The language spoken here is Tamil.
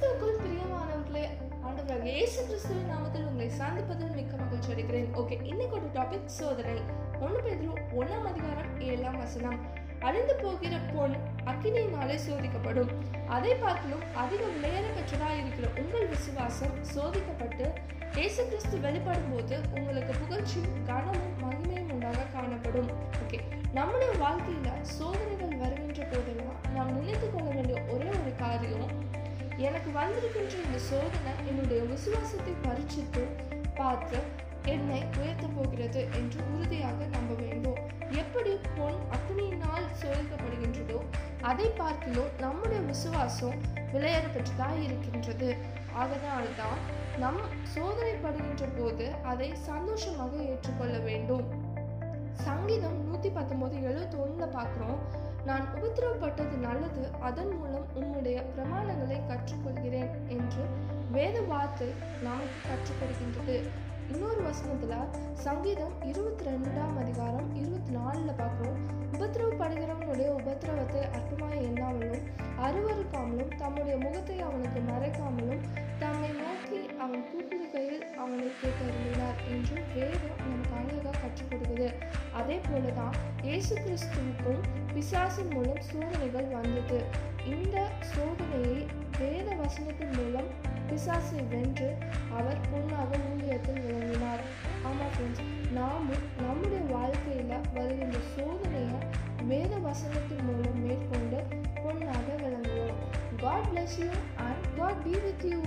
கிறிஸ்துவுக்குள் பிரியமானவர்களே ஆண்டவராக இயேசு கிறிஸ்துவின் நாமத்தில் உங்களை சந்திப்பதில் மிக்க மகிழ்ச்சி அடைகிறேன் ஓகே இன்னைக்கு ஒரு டாபிக் சோதனை. ஒன்று பேரும் ஒன்றாம் அதிகாரம் ஏழாம் வசனம். அழிந்து போகிற பொன் அக்கினியினாலே சோதிக்கப்படும். அதை பார்க்கலும் அதிக விளையாட பெற்றதா இருக்கிற உங்கள் விசுவாசம் சோதிக்கப்பட்டு இயேசு கிறிஸ்து வெளிப்படும் போது உங்களுக்கு புகழ்ச்சியும் கனமும் மகிமையும் உண்டாக காணப்படும். ஓகே நம்முடைய வாழ்க்கையில சோதனைகள் வருகின்ற போதெல்லாம் நாம் நினைத்து கொள்ள வேண்டிய ஒரே ஒரு காரியம் எனக்கு வந்திருக்கின்ற இந்த சோதனை என்னுடைய விசுவாசத்தை பரீட்சித்து பார்த்து என்னை உயர்த்த போகிறது என்று உறுதியாக நம்ப வேண்டும். எப்படி பொன் அக்னியினால் சோதிக்கப்படுகின்றதோ அதை பார்க்கிலும் நம்முடைய விசுவாசம் விளையாட பெற்றதாக இருக்கின்றது. அதனால்தான் நம் சோதனைப்படுகின்ற போது அதை சந்தோஷமாக ஏற்றுக்கொள்ள வேண்டும். சங்கீதம் நூத்தி பத்தொன்பது எழுபத்தி ஒண்ணுல நான் உபத்திரவப்பட்டது நல்லது அதன் மூலம் உன்னுடைய பிரமாணங்களை கற்றுக்கொள்கிறேன் என்று வேத வார்த்தை நமக்கு கற்றுக் கொடுக்கின்றது இன்னொரு வசனத்துல சங்கீதம் இருபத்தி ரெண்டாம் அதிகாரம் இருபத்தி நாலுல பார்க்கிறோம். உபத்திரவப்படுகிறவனுடைய உபத்திரவத்தை அற்பமாய் எண்ணாமலும் அருவறுக்காமலும் தம்முடைய முகத்தை அவனுக்கு மறைக்காமலும் தம்மை நோக்கி அவன் கூப்பிடுகையில் அவனை கேட்டறிந்தார் என்று வேதம் நமக்கு அழகாக கற்றுக் கொடுக்குது அதே போலதான் இயேசு கிறிஸ்துவுக்கும் பிசாசின் மூலம் சோதனைகள் வந்தது. இந்த சோதனையை வேத வசனத்தின் மூலம் பிசாசை வென்று அவர் பொண்ணாக ஊழியத்தில் விளங்கினார். ஆமா ஃப்ரெண்ட்ஸ் நாமும் நம்முடைய வாழ்க்கையில வருகின்ற சோதனையை வேத வசனத்தின் மூலம் மேற்கொண்டு பொண்ணாக விளங்குவோம். God bless you and God be with you